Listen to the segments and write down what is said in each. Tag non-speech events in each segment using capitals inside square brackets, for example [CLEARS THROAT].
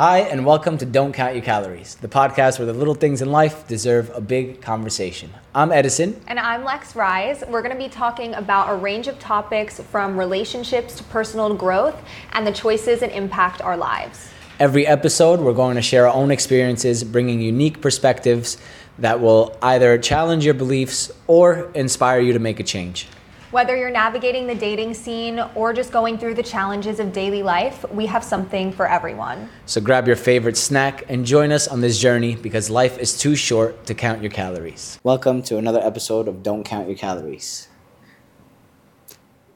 Hi, and welcome to Don't Count Your Calories, the podcast where the little things in life deserve a big conversation. I'm Edison. And I'm Lex Rise. We're going to be talking about a range of topics from relationships to personal growth and the choices that impact our lives. Every episode, we're going to share our own experiences, bringing unique perspectives that will either challenge your beliefs or inspire you to make a change. Whether you're navigating the dating scene or just going through the challenges of daily life, we have something for everyone. So grab your favorite snack and join us on this journey because life is too short to count your calories. Welcome to another episode of Don't Count Your Calories,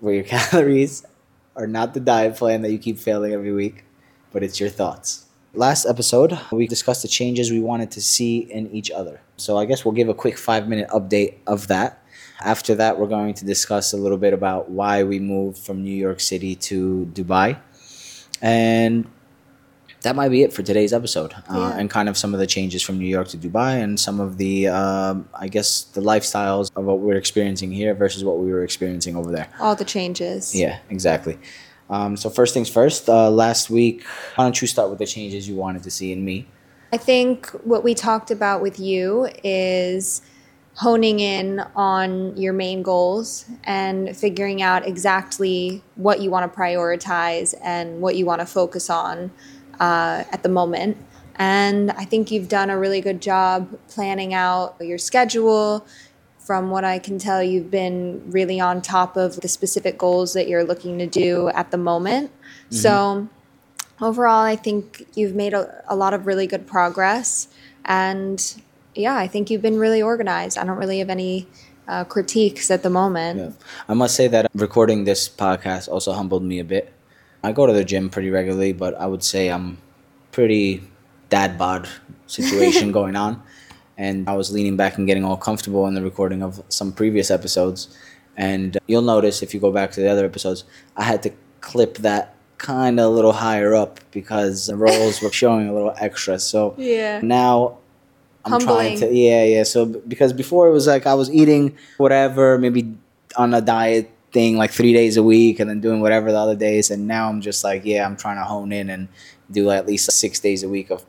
where your [LAUGHS] calories are not the diet plan that you keep failing every week, but it's your thoughts. Last episode, we discussed the changes we wanted to see in each other. So I guess we'll give a quick five minute update of that. After that, we're going to discuss a little bit about why we moved from New York City to Dubai. And that might be it for today's episode. Uh, and kind of some of the changes from New York to Dubai and some of the, um, I guess, the lifestyles of what we're experiencing here versus what we were experiencing over there. all the changes. Yeah, exactly. Um, so, first things first, uh, last week, why don't you start with the changes you wanted to see in me? I think what we talked about with you is honing in on your main goals and figuring out exactly what you want to prioritize and what you want to focus on uh, at the moment. And I think you've done a really good job planning out your schedule. From what I can tell, you've been really on top of the specific goals that you're looking to do at the moment. So, overall, I think you've made a, a lot of really good progress. And yeah, I think you've been really organized. I don't really have any uh, critiques at the moment. Yeah. I must say that recording this podcast also humbled me a bit. I go to the gym pretty regularly, but I would say I'm pretty dad bod situation [LAUGHS] going on. And I was leaning back and getting all comfortable in the recording of some previous episodes. And you'll notice if you go back to the other episodes, I had to clip that kind of a little higher up because the rolls were showing a little extra. So Yeah. now I'm Humbling. trying to yeah yeah so because before it was like I was eating whatever maybe on a diet thing like three days a week and then doing whatever the other days and now I'm just like yeah I'm trying to hone in and do at least six days a week of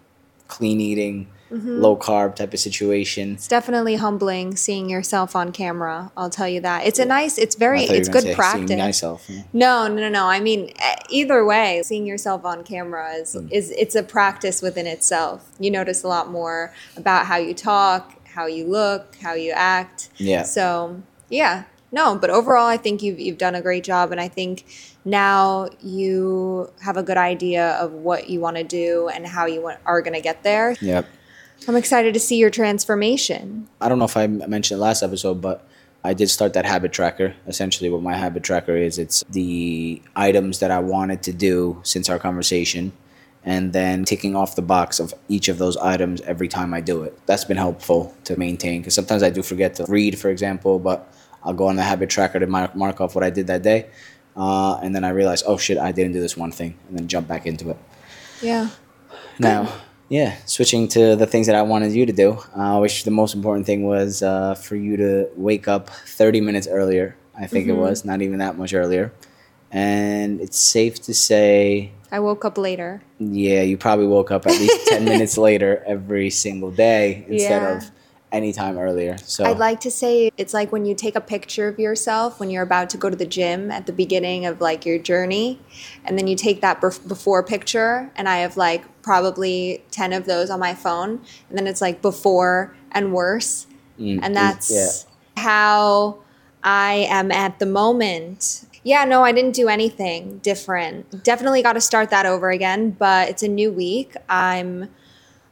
clean eating Mm-hmm. low carb type of situation It's definitely humbling seeing yourself on camera. I'll tell you that. It's a nice, it's very, I thought you it's good say practice. myself yeah. No, no, no, no. I mean, either way, seeing yourself on camera is, Hmm. is it's a practice within itself. You notice a lot more about how you talk, how you look, how you act. Yeah. So yeah, no, but overall, I think you've you've done a great job, and I think now you have a good idea of what you want to do and how you want, are going to get there. yep I'm excited to see your transformation. I don't know if I mentioned it last episode, but I did start that habit tracker. Essentially, what my habit tracker is, it's the items that I wanted to do since our conversation, and then ticking off the box of each of those items every time I do it. That's been helpful to maintain because sometimes I do forget to read, for example, but I'll go on the habit tracker to mark, mark off what I did that day, uh, and then I realize, oh shit, I didn't do this one thing, and then jump back into it. Yeah. Now, yeah, switching to the things that I wanted you to do, uh, which the most important thing was uh, for you to wake up 30 minutes earlier. I think it was, not even that much earlier. And it's safe to say, I woke up later. yeah, you probably woke up at least 10 [LAUGHS] minutes later every single day instead Yeah. of any time earlier. So, I'd like to say it's like when you take a picture of yourself when you're about to go to the gym at the beginning of like your journey, and then you take that bef- before picture, and I have like probably 10 of those on my phone, and then it's like before and worse. Mm, and that's yeah. how I am at the moment. Yeah, no, I didn't do anything different. Definitely got to start that over again, but it's a new week. I'm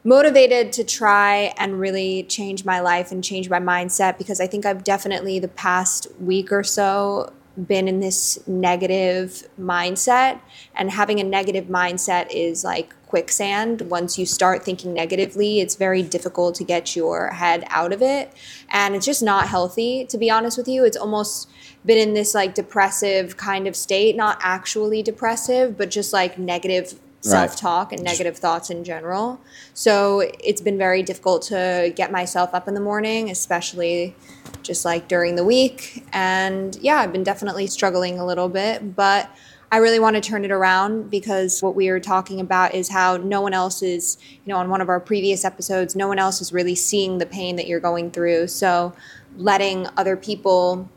motivated to try and really change my life and change my mindset because I think I've definitely the past week or so been in this negative mindset. And having a negative mindset is like quicksand. Once you start thinking negatively it's very difficult to get your head out of it. And it's just not healthy to be honest with you. It's almost been in this like depressive kind of state not actually depressive but just like negative. Self talk and negative thoughts in general. So it's been very difficult to get myself up in the morning, especially just like during the week. And yeah, I've been definitely struggling a little bit, but I really want to turn it around because what we were talking about is how no one else is, you know, on one of our previous episodes, no one else is really seeing the pain that you're going through. So letting other people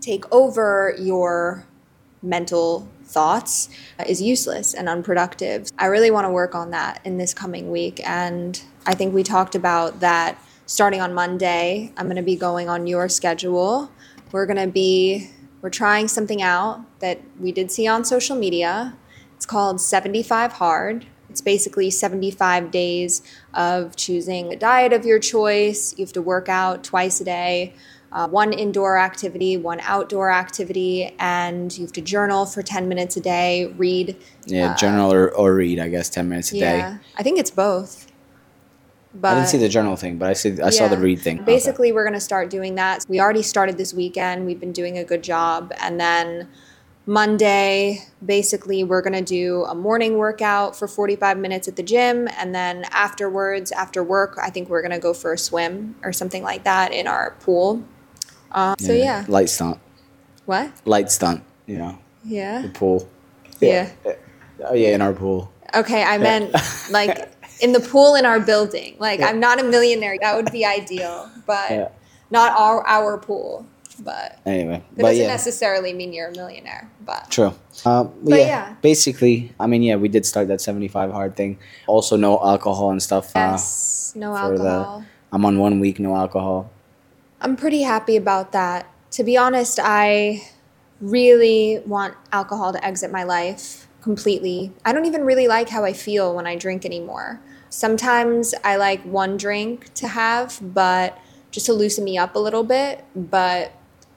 take over your mental thoughts uh, is useless and unproductive. I really want to work on that in this coming week. And I think we talked about that starting on Monday. I'm going to be going on your schedule. We're going to be we're trying something out that we did see on social media. It's called 75 Hard. It's basically 75 days of choosing a diet of your choice. You have to work out twice a day, uh, one indoor activity, one outdoor activity, and you have to journal for 10 minutes a day, read. Yeah, uh, journal or, or read, I guess, 10 minutes a yeah, day. I think it's both. But, I didn't see the journal thing, but I see I yeah. saw the read thing. Basically, okay. we're going to start doing that. We already started this weekend. We've been doing a good job, and then Monday, basically, we're going to do a morning workout for 45 minutes at the gym. And then afterwards, after work, I think we're going to go for a swim or something like that in our pool. Uh, so, yeah. Light stunt. What? Light stunt, you know. Yeah. The pool. Yeah. yeah. Oh, yeah, in our pool. Okay, I meant [LAUGHS] like in the pool in our building. Like. I'm not a millionaire. That would be ideal, but not our, our pool. But anyway, that but doesn't necessarily mean you're a millionaire. But true. Uh, but, but yeah, yeah, basically, I mean, yeah, we did start that 75 hard thing. Also, no alcohol and stuff. Uh, yes, uh, no alcohol. The, I'm on one week, no alcohol. I'm pretty happy about that. To be honest, I really want alcohol to exit my life completely. I don't even really like how I feel when I drink anymore. Sometimes I like one drink to have, but just to loosen me up a little bit. But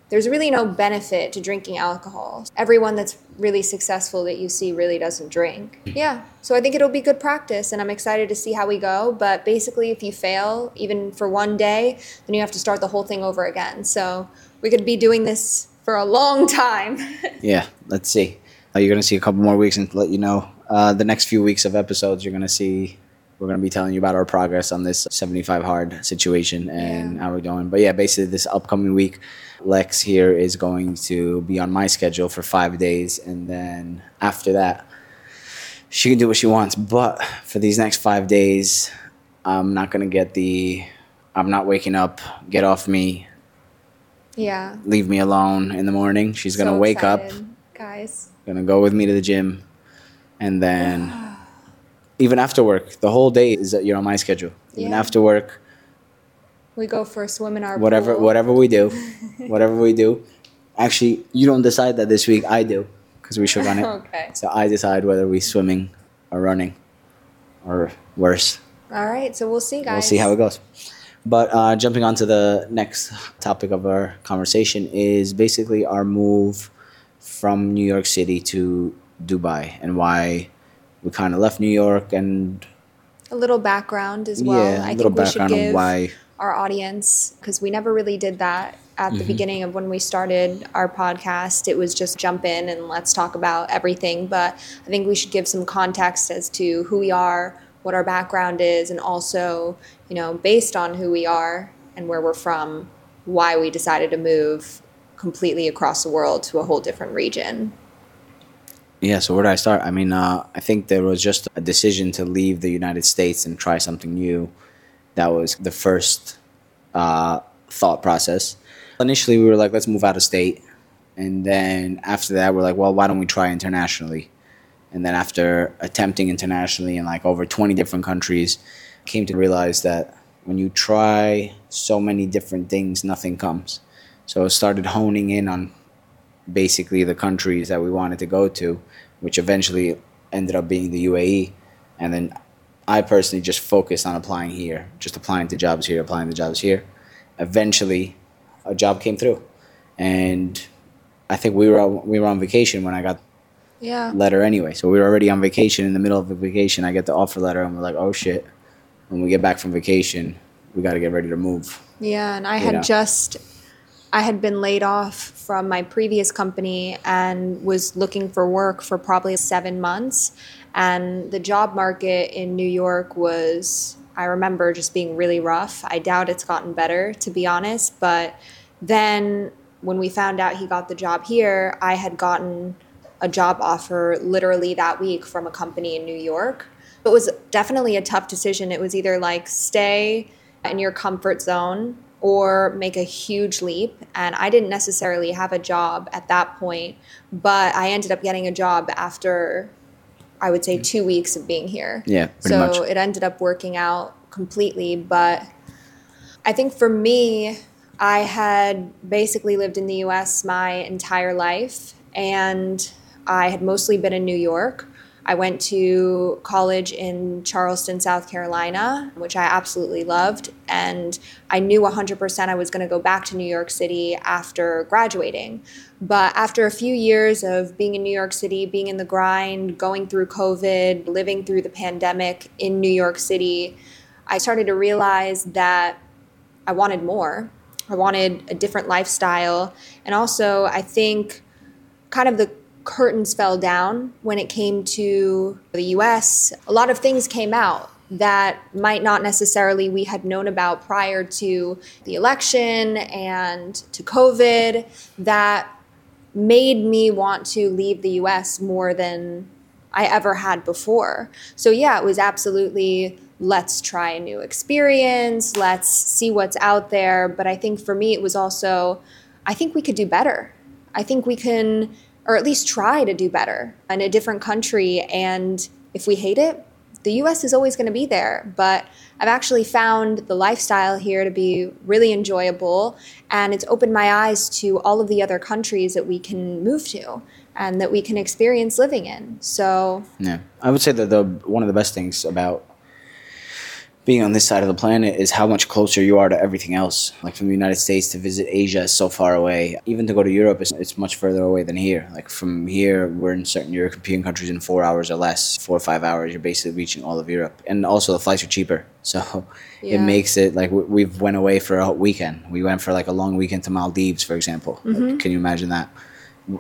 there's really no benefit to drinking alcohol. Everyone that's really successful that you see really doesn't drink. Yeah. So I think it'll be good practice and I'm excited to see how we go. But basically, if you fail, even for one day, then you have to start the whole thing over again. So we could be doing this for a long time. [LAUGHS] yeah. Let's see. Uh, you're going to see a couple more weeks and let you know uh, the next few weeks of episodes, you're going to see we're going to be telling you about our progress on this 75 hard situation and yeah. how we're doing. But yeah, basically, this upcoming week, Lex here is going to be on my schedule for five days. And then after that, she can do what she wants. But for these next five days, I'm not going to get the, I'm not waking up, get off me. Yeah. Leave me alone in the morning. She's going to wake excited, up. Guys. Going to go with me to the gym. And then [SIGHS] even after work, the whole day is you're on my schedule. Even yeah. after work, we go for a swim in our whatever pool. whatever we do, [LAUGHS] whatever we do. Actually, you don't decide that this week. I do because we should run it. okay. So I decide whether we're swimming or running, or worse. All right. So we'll see, guys. We'll see how it goes. But uh, jumping on to the next topic of our conversation is basically our move from New York City to Dubai and why we kind of left New York and a little background as well. Yeah, a I little think we should give why our audience because we never really did that at the mm-hmm. beginning of when we started our podcast. It was just jump in and let's talk about everything. But I think we should give some context as to who we are, what our background is, and also, you know, based on who we are and where we're from, why we decided to move completely across the world to a whole different region. Yeah, so where do I start? I mean, uh, I think there was just a decision to leave the United States and try something new. That was the first uh, thought process. Initially, we were like, let's move out of state. And then after that, we're like, well, why don't we try internationally? And then after attempting internationally in like over 20 different countries, came to realize that when you try so many different things, nothing comes. So I started honing in on basically the countries that we wanted to go to, which eventually ended up being the UAE. And then I personally just focused on applying here, just applying to jobs here, applying to jobs here. Eventually, a job came through, and I think we were on, we were on vacation when I got yeah letter anyway. So we were already on vacation. In the middle of the vacation, I get the offer letter, and we're like, oh shit. When we get back from vacation, we got to get ready to move. Yeah, and I had know? just I had been laid off from my previous company and was looking for work for probably seven months. And the job market in New York was, I remember just being really rough. I doubt it's gotten better, to be honest. But then when we found out he got the job here, I had gotten a job offer literally that week from a company in New York. It was definitely a tough decision. It was either like stay in your comfort zone or make a huge leap. And I didn't necessarily have a job at that point, but I ended up getting a job after I would say two weeks of being here. Yeah, so much. it ended up working out completely. But I think for me, I had basically lived in the US my entire life, and I had mostly been in New York. I went to college in Charleston, South Carolina, which I absolutely loved. And I knew 100% I was going to go back to New York City after graduating. But after a few years of being in New York City, being in the grind, going through COVID, living through the pandemic in New York City, I started to realize that I wanted more. I wanted a different lifestyle. And also, I think kind of the curtains fell down when it came to the US. A lot of things came out that might not necessarily we had known about prior to the election and to COVID that made me want to leave the US more than I ever had before. So, yeah, it was absolutely let's try a new experience, let's see what's out there. But I think for me, it was also, I think we could do better. I think we can, or at least try to do better in a different country. And if we hate it, the US is always going to be there. But I've actually found the lifestyle here to be really enjoyable. And it's opened my eyes to all of the other countries that we can move to and that we can experience living in. So, Yeah, I would say that the one of the best things about being on this side of the planet is how much closer you are to everything else. Like from the United States to visit Asia is so far away. Even to go to Europe, it's, it's much further away than here. Like from here, we're in certain European countries in four hours or less, four or five hours. You're basically reaching all of Europe, and also the flights are cheaper. [LAUGHS] So it makes it like we- we've went away for a weekend. We went for like a long weekend to Maldives, for example. Like, mm-hmm. can you imagine that?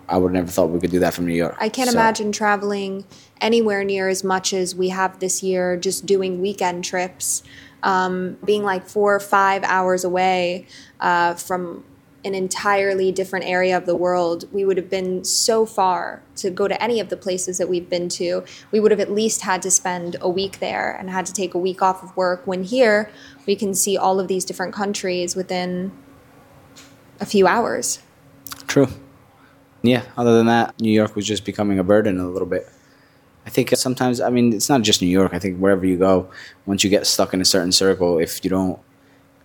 I would never thought we could do that from New York. I can't So- imagine traveling anywhere near as much as we have this year, just doing weekend trips, um, being like four or five hours away uh, from an entirely different area of the world. We would have been so far to go to any of the places that we've been to. We would have at least had to spend a week there and had to take a week off of work. When here, we can see all of these different countries within a few hours. True. Yeah, other than that, New York was just becoming a burden a little bit. I think sometimes, I mean, it's not just New York. I think wherever you go, once you get stuck in a certain circle, if you don't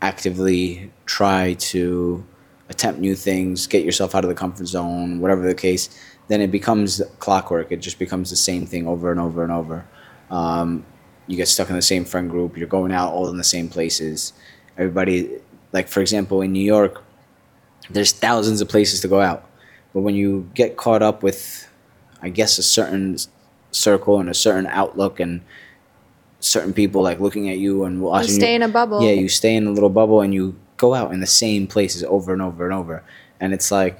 actively try to attempt new things, get yourself out of the comfort zone, whatever the case, then it becomes clockwork. It just becomes the same thing over and over and over. Um, you get stuck in the same friend group. You're going out all in the same places. Everybody, like for example, in New York, there's thousands of places to go out. But when you get caught up with, I guess, a certain circle and a certain outlook and certain people like looking at you and watching You stay in a bubble. yeah, you stay in a little bubble and you go out in the same places over and over and over. And it's like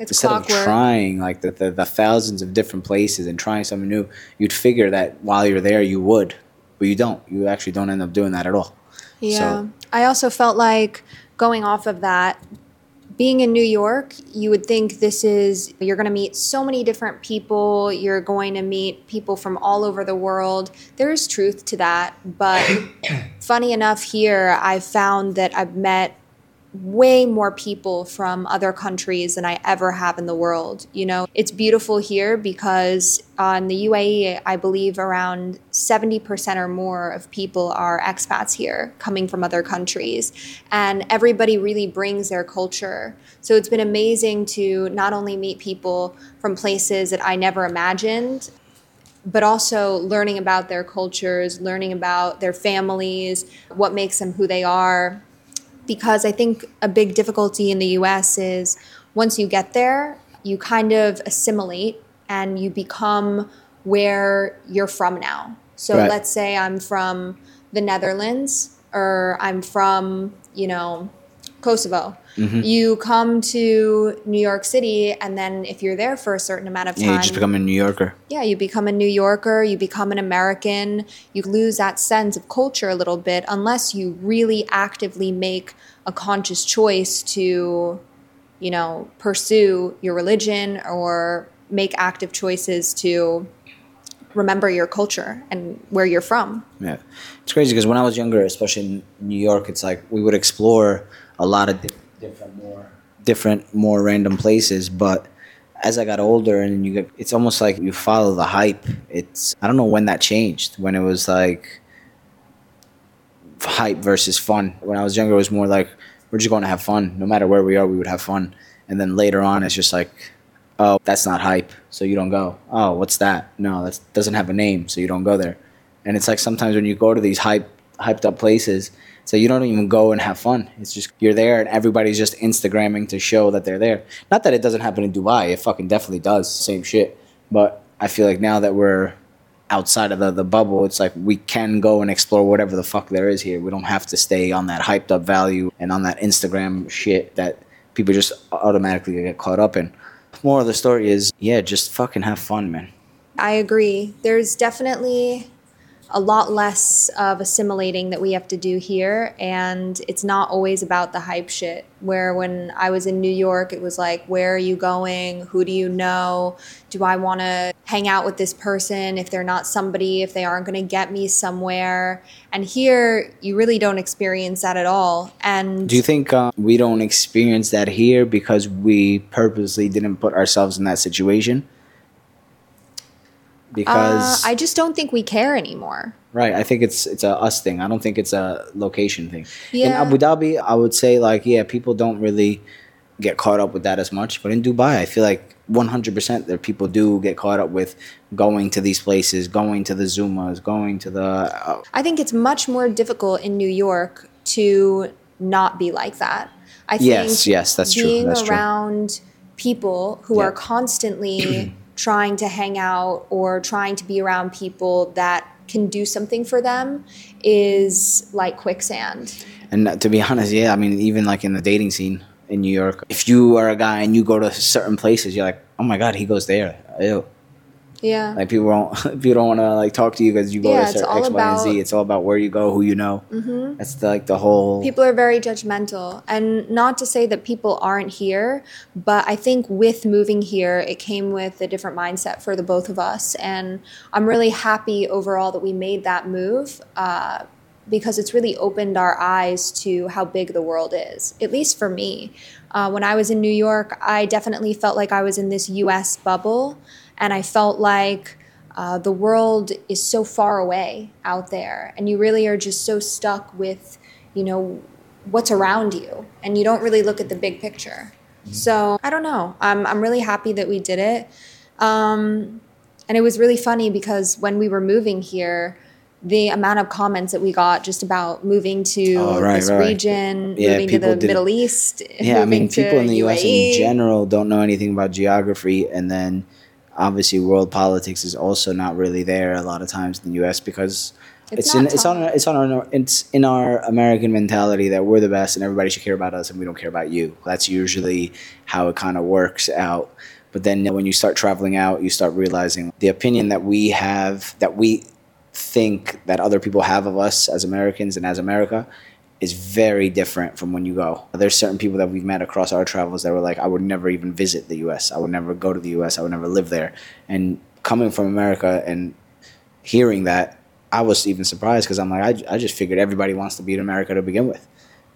It's instead clockwork. of trying like the, the, the thousands of different places and trying something new, you'd figure that while you're there you would, but you don't. You actually don't end up doing that at all. Yeah. So- I also felt like going off of that, being in New York, you would think this is, you're going to meet so many different people. You're going to meet people from all over the world. There is truth to that. But [COUGHS] funny enough, here, I've found that I've met way more people from other countries than I ever have in the world. You know, it's beautiful here because uh, on the UAE, I believe around 70% or more of people are expats here coming from other countries. And everybody really brings their culture. So it's been amazing to not only meet people from places that I never imagined, but also learning about their cultures, learning about their families, what makes them who they are because I think a big difficulty in the US is once you get there, you kind of assimilate and you become where you're from now. So Right. let's say I'm from the Netherlands or I'm from, you know, Kosovo. Mm-hmm. You come to New York City, and then if you're there for a certain amount of time, Yeah, you just become a New Yorker. yeah, you become a New Yorker, you become an American, you lose that sense of culture a little bit unless you really actively make a conscious choice to, you know, pursue your religion or make active choices to remember your culture and where you're from. Yeah, it's crazy because when I was younger, especially in New York, it's like we would explore a lot of di- different, more different, more random places. But as I got older, and you get, it's almost like you follow the hype. It's I don't know when that changed. When it was like hype versus fun. When I was younger, it was more like we're just going to have fun. No matter where we are, we would have fun. And then later on, it's just like, oh, that's not hype, so you don't go. Oh, what's that? No, that doesn't have a name, so you don't go there. And it's like sometimes when you go to these hype, hyped up places, so you don't even go and have fun. It's just you're there and everybody's just Instagramming to show that they're there. Not that it doesn't happen in Dubai. It fucking definitely does. Same shit. But I feel like now that we're outside of the, the bubble, it's like we can go and explore whatever the fuck there is here. We don't have to stay on that hyped up value and on that Instagram shit that people just automatically get caught up in. More of the story is, yeah, just fucking have fun, man. I agree. There's definitely a lot less of assimilating that we have to do here. And it's not always about the hype shit where when i was in new york it was like where are you going? Who do you know? Do i want to hang out with this person if they're not somebody if they aren't going to get me somewhere? And here you really don't experience that at all. And Do you think uh, we don't experience that here because we purposely didn't put ourselves in that situation? Uh, Because i just don't think we care anymore Right. I think it's it's a us thing. I don't think it's a location thing. In Abu Dhabi, I would say like yeah, people don't really get caught up with that as much. But in Dubai, I feel like 100% that people do get caught up with going to these places, going to the Zumas, going to the uh, I think it's much more difficult in New York to not be like that. I think Yes, yes, that's true, being that's true. around people who Yeah. are constantly [CLEARS THROAT] trying to hang out or trying to be around people that can do something for them is like quicksand. And to be honest, yeah, I mean, even like in the dating scene in New York, if you are a guy and you go to certain places, you're like, oh my god, he goes there. Ew. Yeah. Like people don't [LAUGHS] people don't want to like talk to you because you go Yeah, to certain all X, Y, and Z. It's all about where you go, who you know. Mm-hmm. That's the, like the whole. people are very judgmental and not to say that people aren't here but i think with moving here it came with a different mindset for the both of us and i'm really happy overall that we made that move uh, because it's really opened our eyes to how big the world is at least for me uh, when i was in new york i definitely felt like i was in this us bubble and i felt like uh, the world is so far away out there and you really are just so stuck with you know what's around you and you don't really look at the big picture. So i don't know. I'm, I'm really happy that we did it. Um, and it was really funny because when we were moving here the amount of comments that we got just about moving to Oh, right, this right, region Yeah, moving to the middle east [LAUGHS] yeah, I mean, moving to people in the U.S. in general don't know anything about geography, and then obviously world politics is also not really there a lot of times in the U.S. because It's it's, in it's on it's on our it's in our American mentality that we're the best and everybody should care about us and we don't care about you. That's usually how it kind of works out. But then when you start traveling out, you start realizing the opinion that we have that we think that other people have of us as Americans and as America is very different from when you go. There's certain people that we've met across our travels that were like, I would never even visit the US. I would never go to the US. I would never live there. And coming from America and hearing that, I was even surprised because I'm like, I, I just figured everybody wants to be in America to begin with.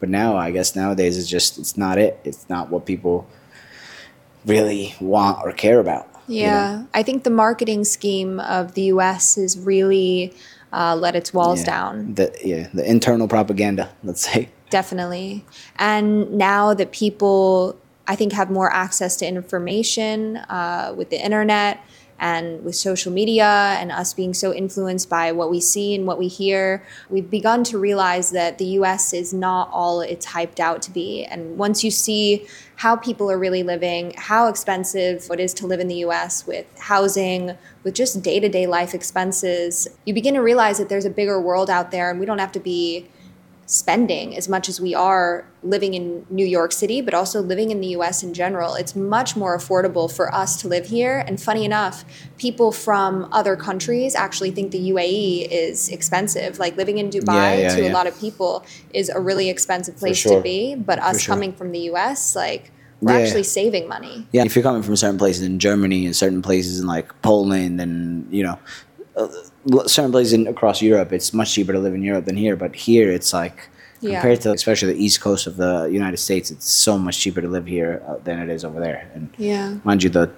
But now, I guess nowadays, it's just, it's not it. It's not what people really want or care about. You know? Yeah, I think the marketing scheme of the U.S. has really uh, let its walls Yeah. down. The, yeah, the internal propaganda, let's say. Definitely. And now that people, I think, have more access to information uh, with the internet and with social media and us being so influenced by what we see and what we hear, we've begun to realize that the US is not all it's hyped out to be. And once you see how people are really living, how expensive it is to live in the US with housing, with just day to day life expenses, you begin to realize that there's a bigger world out there and we don't have to be spending as much as we are living in New York City, but also living in the US in general. It's much more affordable for us to live here. And funny enough, people from other countries actually think the UAE is expensive. Like living in Dubai Yeah, yeah, to a lot of people is a really expensive place sure. to be. But us sure. coming from the US, like we're Yeah. actually saving money. Yeah, if you're coming from certain places in Germany and certain places in like Poland and you know certain places in, across Europe, it's much cheaper to live in Europe than here. But here, it's like Yeah. compared to especially the east coast of the United States, it's so much cheaper to live here uh, than it is over there. And Yeah. mind you, the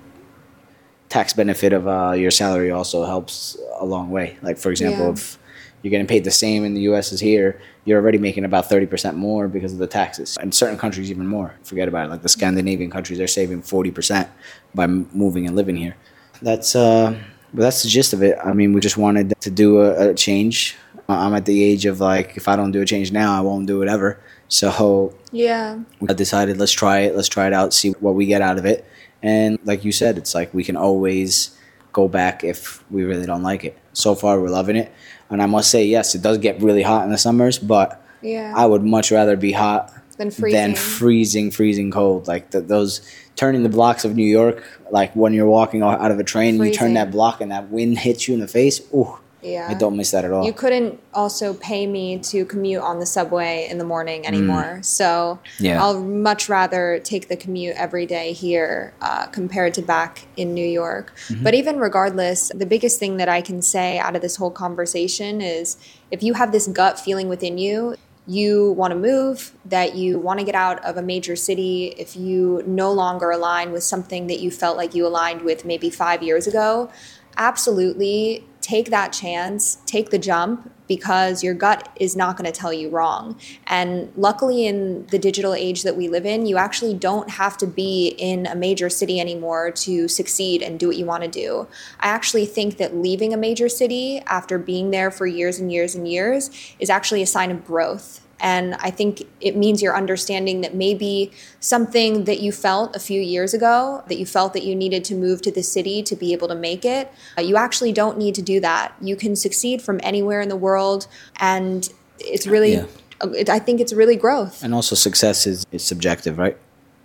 tax benefit of uh, your salary also helps a long way. Like for example, Yeah. if you're getting paid the same in the U.S. as here, you're already making about thirty percent more because of the taxes. And certain countries even more. Forget about it. Like the Scandinavian countries, they're saving forty percent by m- moving and living here. That's uh, but that's the gist of it. I mean, we just wanted to do a, a change. Uh, I'm at the age of like, if I don't do a change now, I won't do it ever. So Yeah. I decided let's try it, let's try it out, see what we get out of it. And like you said, it's like we can always go back if we really don't like it. So far, we're loving it. And I must say, yes, it does get really hot in the summers, but Yeah. I would much rather be hot Than freezing. than freezing, freezing cold. Like the, those turning the blocks of New York, like when you're walking out of a train, you turn that block and that wind hits you in the face. Ooh, Yeah. I don't miss that at all. You couldn't also pay me to commute on the subway in the morning anymore. So Mm. Yeah. I'll much rather take the commute every day here uh, compared to back in New York. Mm-hmm. But even regardless, the biggest thing that I can say out of this whole conversation is if you have this gut feeling within you, you want to move, that you want to get out of a major city, if you no longer align with something that you felt like you aligned with maybe five years ago, absolutely take that chance, take the jump because your gut is not going to tell you wrong. And luckily, in the digital age that we live in, you actually don't have to be in a major city anymore to succeed and do what you want to do. I actually think that leaving a major city after being there for years and years and years is actually a sign of growth. And I think it means you're understanding that maybe something that you felt a few years ago, that you felt that you needed to move to the city to be able to make it, uh, you actually don't need to do that. You can succeed from anywhere in the world. And it's really, Yeah. it, I think it's really growth. and also, success is, is subjective, right?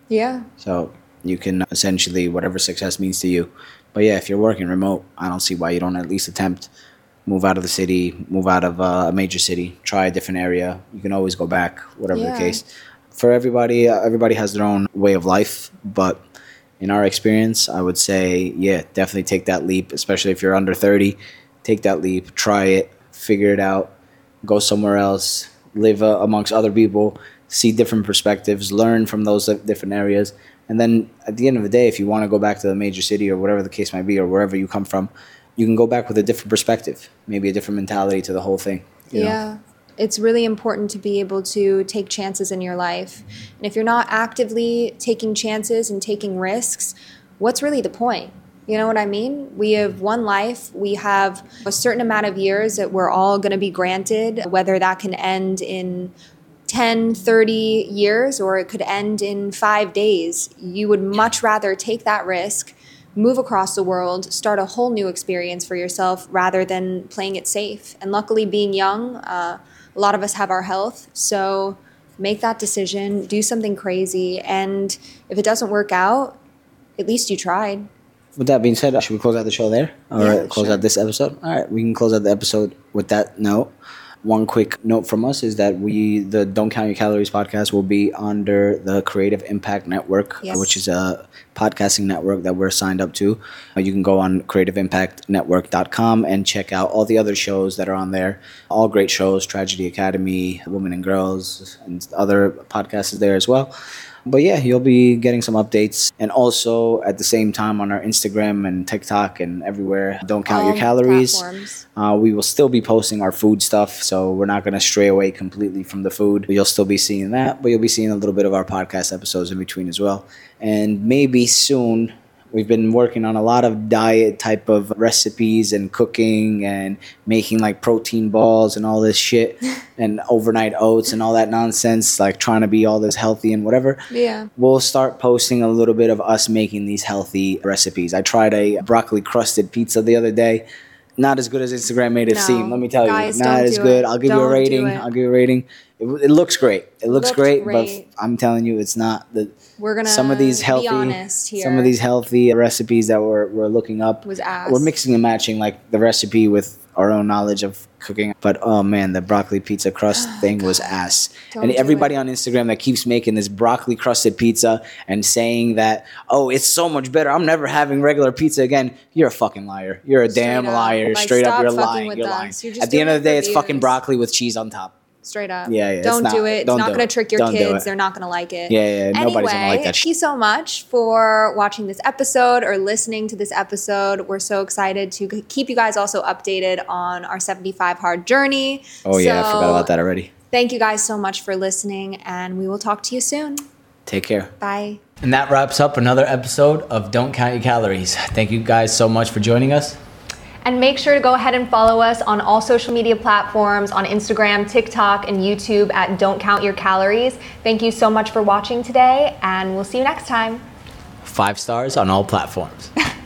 Yeah. So you can essentially whatever success means to you. But yeah, if you're working remote, I don't see why you don't at least attempt move out of the city, move out of uh, a major city, try a different area. You can always go back, whatever Yeah. the case. For everybody, uh, everybody has their own way of life, but in our experience, I would say, yeah, definitely take that leap, especially if you're under 30. Take that leap, try it, figure it out, go somewhere else, live uh, amongst other people, see different perspectives, learn from those different areas. And then at the end of the day, if you want to go back to the major city or whatever the case might be, or wherever you come from, you can go back with a different perspective, maybe a different mentality to the whole thing. you know? Yeah. It's really important to be able to take chances in your life. And if you're not actively taking chances and taking risks, what's really the point? You know what I mean? We have one life. We have a certain amount of years that we're all going to be granted, whether that can end in 10, 30 years or it could end in five days. You would much rather take that risk, move across the world, start a whole new experience for yourself rather than playing it safe. And luckily, being young, uh, a lot of us have our health. So make that decision, do something crazy. And if it doesn't work out, at least you tried. With that being said, should we close out the show there? Or Yeah, close sure. out this episode? All right, we can close out the episode with that note. One quick note from us is that we, the Don't Count Your Calories podcast, will be under the Creative Impact Network, Yes. which is a podcasting network that we're signed up to. Uh, You can go on creativeimpactnetwork.com and check out all the other shows that are on there. All great shows Tragedy Academy, Women and Girls, and other podcasts is there as well. But yeah, you'll be getting some updates. And also at the same time on our Instagram and TikTok and everywhere, don't count your calories. Uh, we will still be posting our food stuff, so we're not going to stray away completely from the food. You'll still be seeing that, but you'll be seeing a little bit of our podcast episodes in between as well. And maybe soon, we've been working on a lot of diet type of recipes and cooking and making like protein balls and all this shit [LAUGHS] and overnight oats and all that nonsense, like trying to be all this healthy and whatever Yeah. we'll start posting a little bit of us making these healthy recipes. I tried a broccoli crusted pizza the other day. Not as good as Instagram made it No. seem. Let me tell Guys, you, not don't as good. it. I'll give you a Don't rating. I'll give you a rating. It, it looks great. It looks great, great. but I'm telling you, it's not the. We're gonna some of these be healthy, honest here. some of these healthy recipes that we're, we're looking up. Was ass. We're mixing and matching like the recipe with our own knowledge of cooking. But oh man, the broccoli pizza crust thing was ass. Don't and everybody on Instagram that keeps making this broccoli crusted pizza and saying that, oh, it's so much better. I'm never having regular pizza again. You're a fucking liar. You're a damn up. liar. Like, Straight up, you're lying. You're lying. You're At the end of the day, it's fucking broccoli with cheese on top. Straight up. Yeah, yeah, Don't not- do it. It's don't not going it. to trick your Don't kids. They're not going to like it. Yeah, yeah, nobody's anyway, gonna like that Thank you so much for watching this episode or listening to this episode. We're so excited to keep you guys also updated on our 75 hard journey. Oh yeah, I forgot about that already. Thank you guys so much for listening, and we will talk to you soon. Take care. Bye. And that wraps up another episode of Don't Count Your Calories. Thank you guys so much for joining us. And make sure to go ahead and follow us on all social media platforms on Instagram, TikTok, and YouTube at Don't Count Your Calories. Thank you so much for watching today, and we'll see you next time. Five stars on all platforms. [LAUGHS]